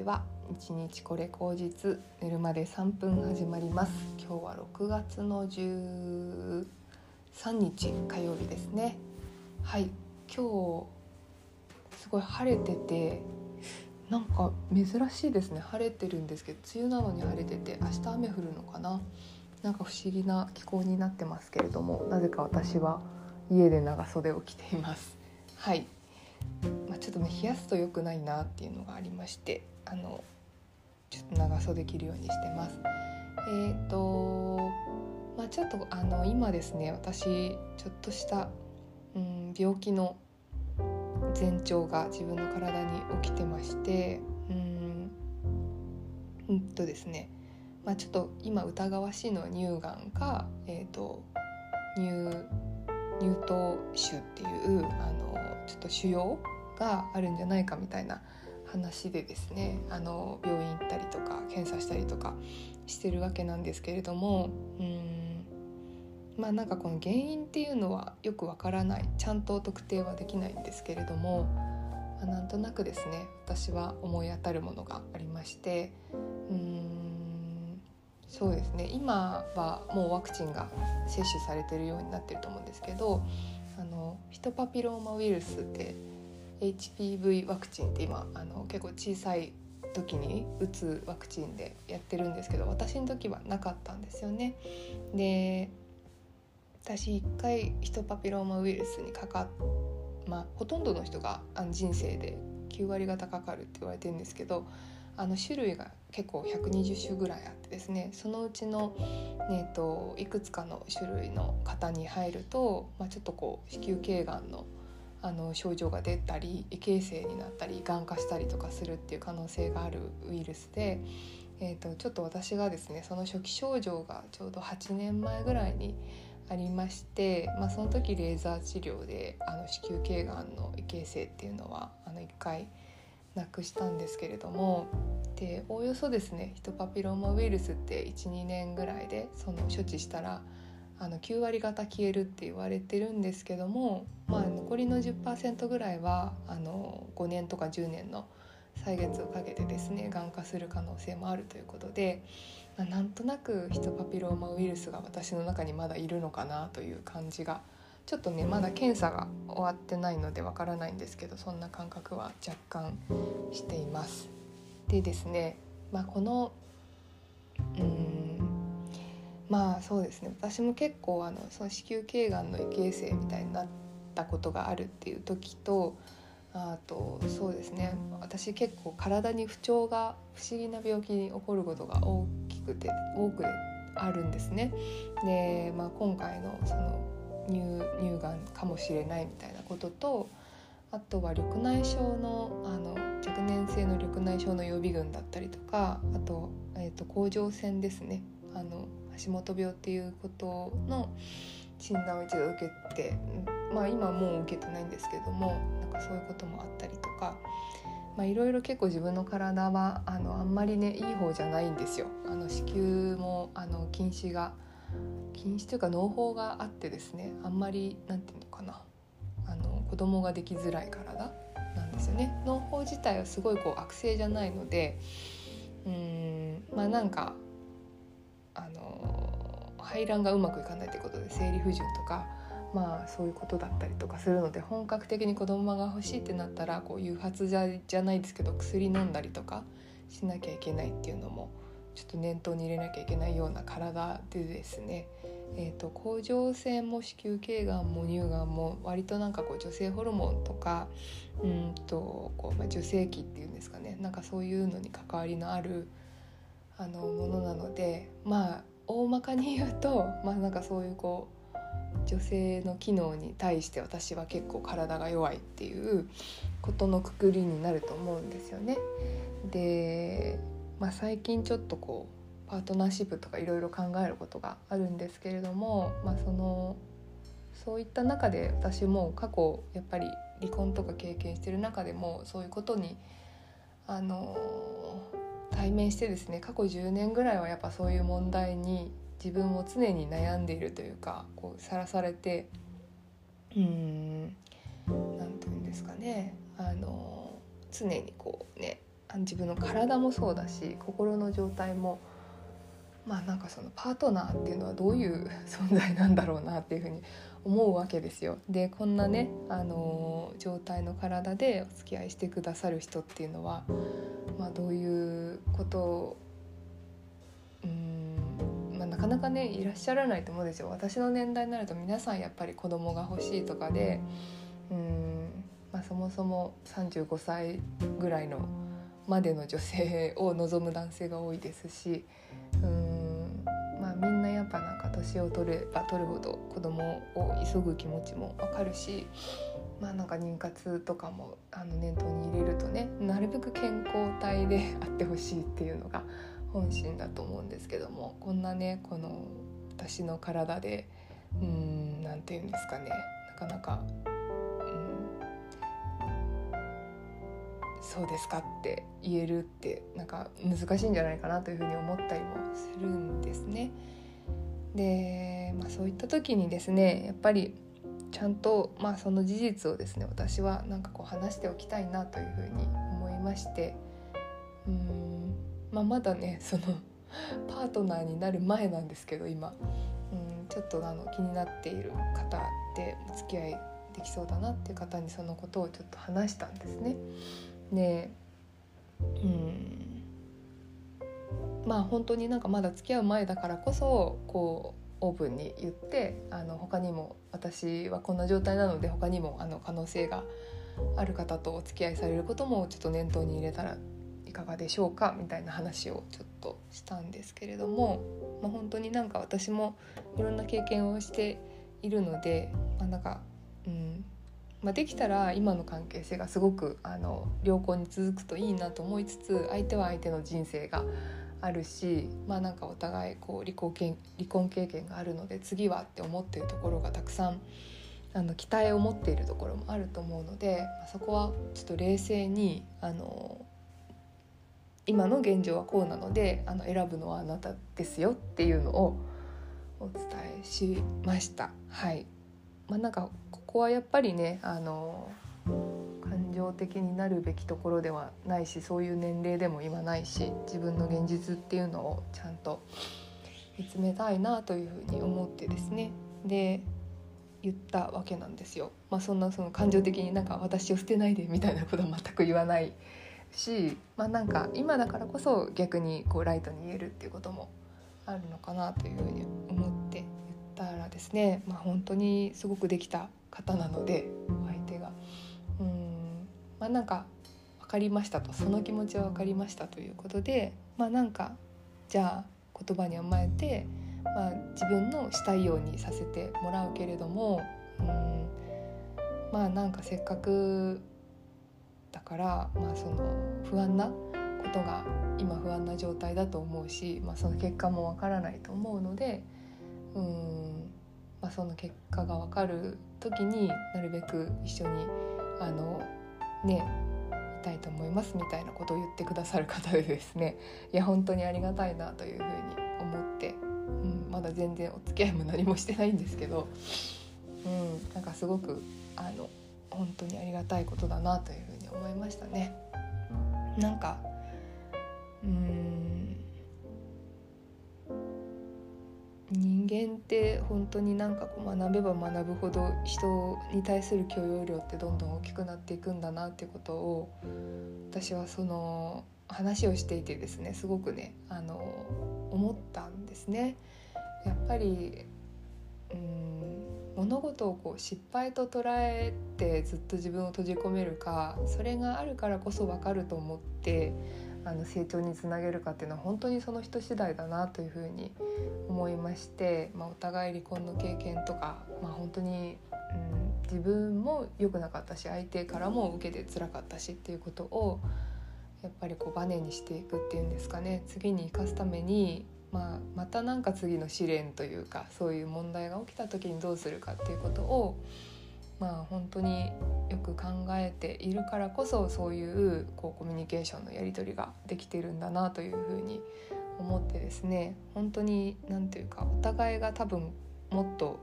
ちは一日これ口実寝るまで3分始まります。今日は6月の13日火曜日ですね。はい今日すごい晴れててなんか珍しいですね。晴れてるんですけど梅雨なのに晴れてて明日雨降るのかな？なんか不思議な気候になってますけれどもなぜか私は家で長袖を着ています。はい。まあ、ちょっとね冷やすと良くないなっていうのがありましてあのちょっと長袖着るようにしてます。えーとまあ、ちょっとあの今ですね私ちょっとした、うん、病気の前兆が自分の体に起きてましてうんうんとですね、まあ、ちょっと今疑わしいのは乳がんか、えーと、乳乳頭腫っていうあのちょっと腫瘍があるんじゃないかみたいな話でですねあの病院行ったりとか検査したりとかしてるわけなんですけれどもうんまあなんかこの原因っていうのはよくわからないちゃんと特定はできないんですけれども、まあ、なんとなくですね私は思い当たるものがありましてうんそうですね今はもうワクチンが接種されてるようになってると思うんですけどヒトパピローマウイルスって HPV ワクチンって今あの結構小さい時に打つワクチンでやってるんですけど私の時はなかったんですよね。で私一回ヒトパピローマウイルスにかかっまあほとんどの人があの人生で9割方かかるって言われてるんですけどあの種類が結構120種ぐらいあってですねそのうちの、ね、といくつかの種類の方に入ると、まあ、ちょっとこう子宮頸がんのあの症状が出たり異形成になったりがん化したりとかするっていう可能性があるウイルスで、えーと、ちょっと私がですねその初期症状がちょうど8年前ぐらいにありまして、まあ、その時レーザー治療であの子宮頸がんの異形成っていうのはあの1回なくしたんですけれどもでおおよそですねヒトパピローマウイルスって12年ぐらいでその処置したらあの9割方消えるって言われてるんですけども、まあ、残りの10%ぐらいはあの5年とか10年の歳月をかけてですねがん化する可能性もあるということで、まあ、なんとなくヒトパピローマウイルスが私の中にまだいるのかなという感じがちょっとねまだ検査が終わってないのでわからないんですけどそんな感覚は若干しています。でですね、まあ、このうんまあそうですね私も結構あのその子宮頸がんの異形成みたいになったことがあるっていう時とあとそうですね私結構体に不調が不思議な病気に起こることが大きくて多くあるんですね。で、まあ、今回のその乳乳がんかもしれないみたいなこととあとは緑内障のあの若年性の緑内障の予備軍だったりとかあと,、えーと、甲状腺ですねあの橋本病っていうことの診断を一度受けてまあ今もう受けてないんですけどもなんかそういうこともあったりとか。まあ、いろいろ結構自分の体はあのあんまりねいい方じゃないんですよ。あの子宮もあの禁止が禁止というか農法があってですねあんまりなんていうのかなあの子供ができづらい体なんですよね。農法自体はすごいこう悪性じゃないのでうんまあなんかあの排卵がうまくいかないということで生理不順とかまあそういうことだったりとかするので本格的に子供が欲しいってなったらこう誘発じゃじゃないですけど薬飲んだりとかしなきゃいけないっていうのもちょっと念頭に入れなきゃいけないような体でですね、えーと、甲状腺も子宮頸がんも乳がんも割となんかこう女性ホルモンとかうんとこう、まあ、受精期っていうんですかねなんかそういうのに関わりのあるあのものなのでまあ大まかに言うとまあなんかそういうこう女性の機能に対して私は結構体が弱いっていうことのくくりになると思うんですよね。で、まあ、最近ちょっとこうパートナーシップとかいろいろ考えることがあるんですけれども、まあ、そのそういった中で私も過去やっぱり離婚とか経験してる中でもそういうことにあの対面してですね過去10年ぐらいはやっぱそういう問題に自分も常に悩んでいるというかさらされてうん何て言うんですかねあの常にこうね自分の体もそうだし心の状態もまあなんかそのパートナーっていうのはどういう存在なんだろうなっていうふうに思うわけですよ。でこんなね、あの状態の体でお付き合いしてくださる人っていうのは、まあ、どういうことをうん、ま、なかなかねいらっしゃらないと思うんですよ。私の年代になると皆さんやっぱり子供が欲しいとかでうん、まあ、そもそも35歳ぐらいのまでの女性を望む男性が多いですしうんまあみんなやっぱなんか年を取れば取るほど子供を急ぐ気持ちもわかるしまあなんか妊活とかもあの念頭に入れるとねなるべく健康体であってほしいっていうのが本心だと思うんですけどもこんなねこの私の体でうん何て言うんですかねなかなかそうですかって言えるってなんか難しいんじゃないかなというふうに思ったりもするんですね。で、まあ、そういった時にですねやっぱりちゃんと、まあ、その事実をですね私はなんかこう話しておきたいなというふうに思いましてうん、まあ、まだねそのパートナーになる前なんですけど今うんちょっとあの気になっている方でお付き合いできそうだなっていう方にそのことをちょっと話したんですね。でうん。まあ本当になんかまだ付き合う前だからこそこうオープンに言ってあの他にも私はこんな状態なので他にもあの可能性がある方とお付き合いされることもちょっと念頭に入れたらいかがでしょうかみたいな話をちょっとしたんですけれども、まあ、本当になんか私もいろんな経験をしているので、まあ、なんか、うん、まあ、できたら今の関係性がすごくあの良好に続くといいなと思いつつ相手は相手の人生があるしまあなんかお互いこう離婚離婚経験があるので次はって思ってるところがたくさんあの期待を持っているところもあると思うので、ま、そこはちょっと冷静にあの今の現状はこうなのであの選ぶのはあなたですよっていうのをお伝えしました。はいまあ、なんかこはやっぱりねあの感情的になるべきところではないしそういう年齢でも今ないし自分の現実っていうのをちゃんと見つめたいなというふうに思ってですねで言ったわけなんですよ。まあ、そんなその感情的になんか私を捨てないでみたいなことは全く言わないし、まあ、なんか今だからこそ逆にこうライトに言えるっていうこともあるのかなというふうに思ってたらですね、まあ、本当にすごくできた方なので相手が。うんまあなんか分かりましたと。その気持ちは分かりましたということでまあなんかじゃあ言葉に甘えて、まあ、自分のしたいようにさせてもらうけれどもうんまあなんかせっかくだから、まあ、その不安なことが今不安な状態だと思うし、まあ、その結果もわからないと思うのでうん、まあ、その結果が分かる時になるべく一緒にあのねいたいと思いますみたいなことを言ってくださる方でですね。いや本当にありがたいなというふうに思って、うん、まだ全然お付き合いも何もしてないんですけど、うん、なんかすごくあの本当にありがたいことだなというふうに思いましたね。なんかうん。人間って本当になんかこう学べば学ぶほど人に対する許容量ってどんどん大きくなっていくんだなっていうことを私はその話をしていてですねすごくねあの思ったんですね。やっぱりうん物事をこう失敗と捉えてずっと自分を閉じ込めるかそれがあるからこそ分かると思ってあの成長につなげるかっていうのは本当にその人次第だなというふうに思いまして、まあ、お互い離婚の経験とか、まあ、本当に、うん、自分も良くなかったし相手からも受けて辛かったしっていうことをやっぱりこうバネにしていくっていうんですかね。次に生かすために、まあ、また何か次の試練というかそういう問題が起きた時にどうするかっていうことをまあ本当によく考えているからこそそういうこうコミュニケーションのやり取りができてるんだなというふうに思ってですね本当に何ていうかお互いが多分もっと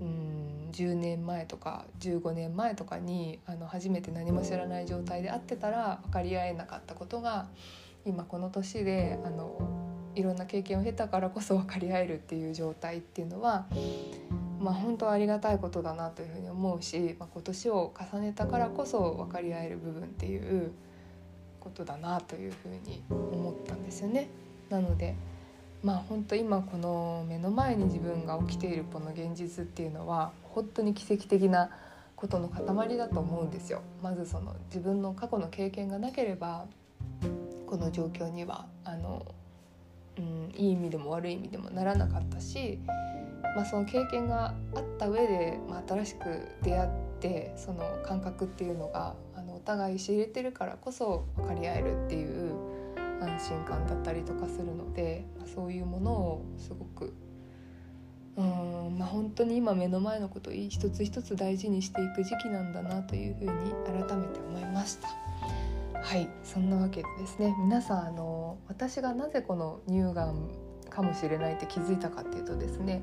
うん10年前とか15年前とかにあの初めて何も知らない状態で会ってたら分かり合えなかったことが今この年であのいろんな経験を経たからこそ分かり合えるっていう状態っていうのは、まあ、本当ありがたいことだなというふうに思うし、まあ、今年を重ねたからこそ分かり合える部分っていうことだなというふうに思ったんですよね。なのでまあ本当今この目の前に自分が起きているこの現実っていうのは本当に奇跡的なことの塊だと思うんですよ。まずその自分の過去の経験がなければこの状況にはあの、うん、いい意味でも悪い意味でもならなかったし、まあ、その経験があった上で、まあ、新しく出会ってその感覚っていうのがあのお互い知れてるからこそ分かり合えるっていう安心感だったりとかするので、まあ、そういうものをすごくうんまあ本当に今目の前のことを一つ一つ大事にしていく時期なんだなというふうに改めて思いました。はい。そんなわけでですね。皆さんあの私がなぜこの乳がんかもしれないって気づいたかっていうとですね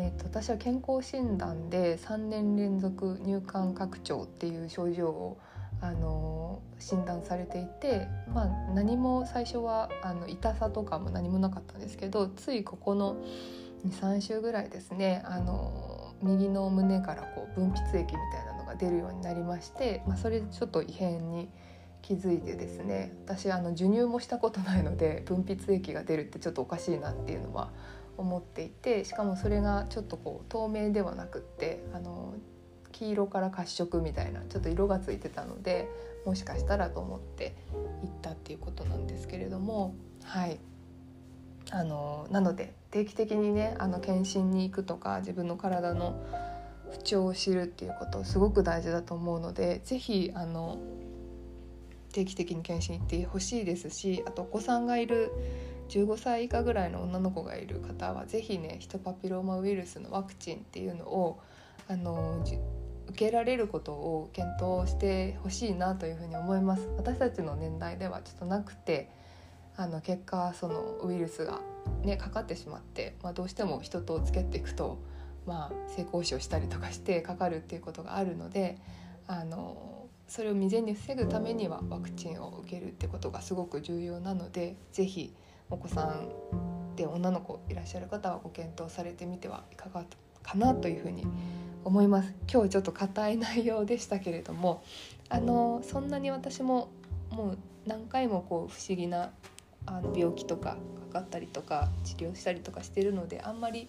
えーと、私は健康診断で3年連続乳管拡張っていう症状をあの診断されていて、まあ、何も最初はあの痛さとかも何もなかったんですけどついここの23週ぐらいですねあの右の胸からこう分泌液みたいなのが出るようになりまして、まあ、それでちょっと異変に気づいてですね私あの授乳もしたことないので分泌液が出るってちょっとおかしいなっていうのは思っていてしかもそれがちょっとこう透明ではなくってあの黄色から褐色みたいなちょっと色がついてたのでもしかしたらと思って行ったっていうことなんですけれどもはい。あのなので定期的にねあの検診に行くとか自分の体の不調を知るっていうことすごく大事だと思うので是非あの定期的に検診行ってほしいですしあとお子さんがいる15歳以下ぐらいの女の子がいる方は是非ねヒトパピローマウイルスのワクチンっていうのをあの受けられることを検討してほしいなというふうに思います。私たちの年代ではちょっとなくてあの結果そのウイルスがねかかってしまって、まあ、どうしても人とつけていくと、まあ、性交渉したりとかしてかかるっていうことがあるのであのそれを未然に防ぐためにはワクチンを受けるってことがすごく重要なので是非お子さんで女の子いらっしゃる方はご検討されてみてはいかがかなというふうに思います。今日ちょっと硬い内容でしたけれどもあのそんなに私ももう何回もこう不思議なあの病気とかかかったりとか治療したりとかしてるのであんまり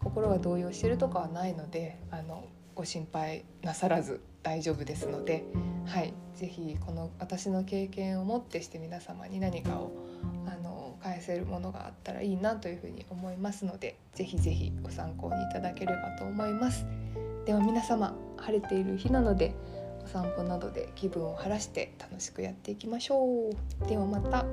心が動揺してるとかはないのであのご心配なさらず大丈夫ですので、はい、是非この私の経験をもってして皆様に何かをあの返せるものがあったらいいなというふうに思いますので是非是非ご参考にいただければと思います。では皆様晴れている日なのでお散歩などで気分を晴らして楽しくやっていきましょう。ではまた。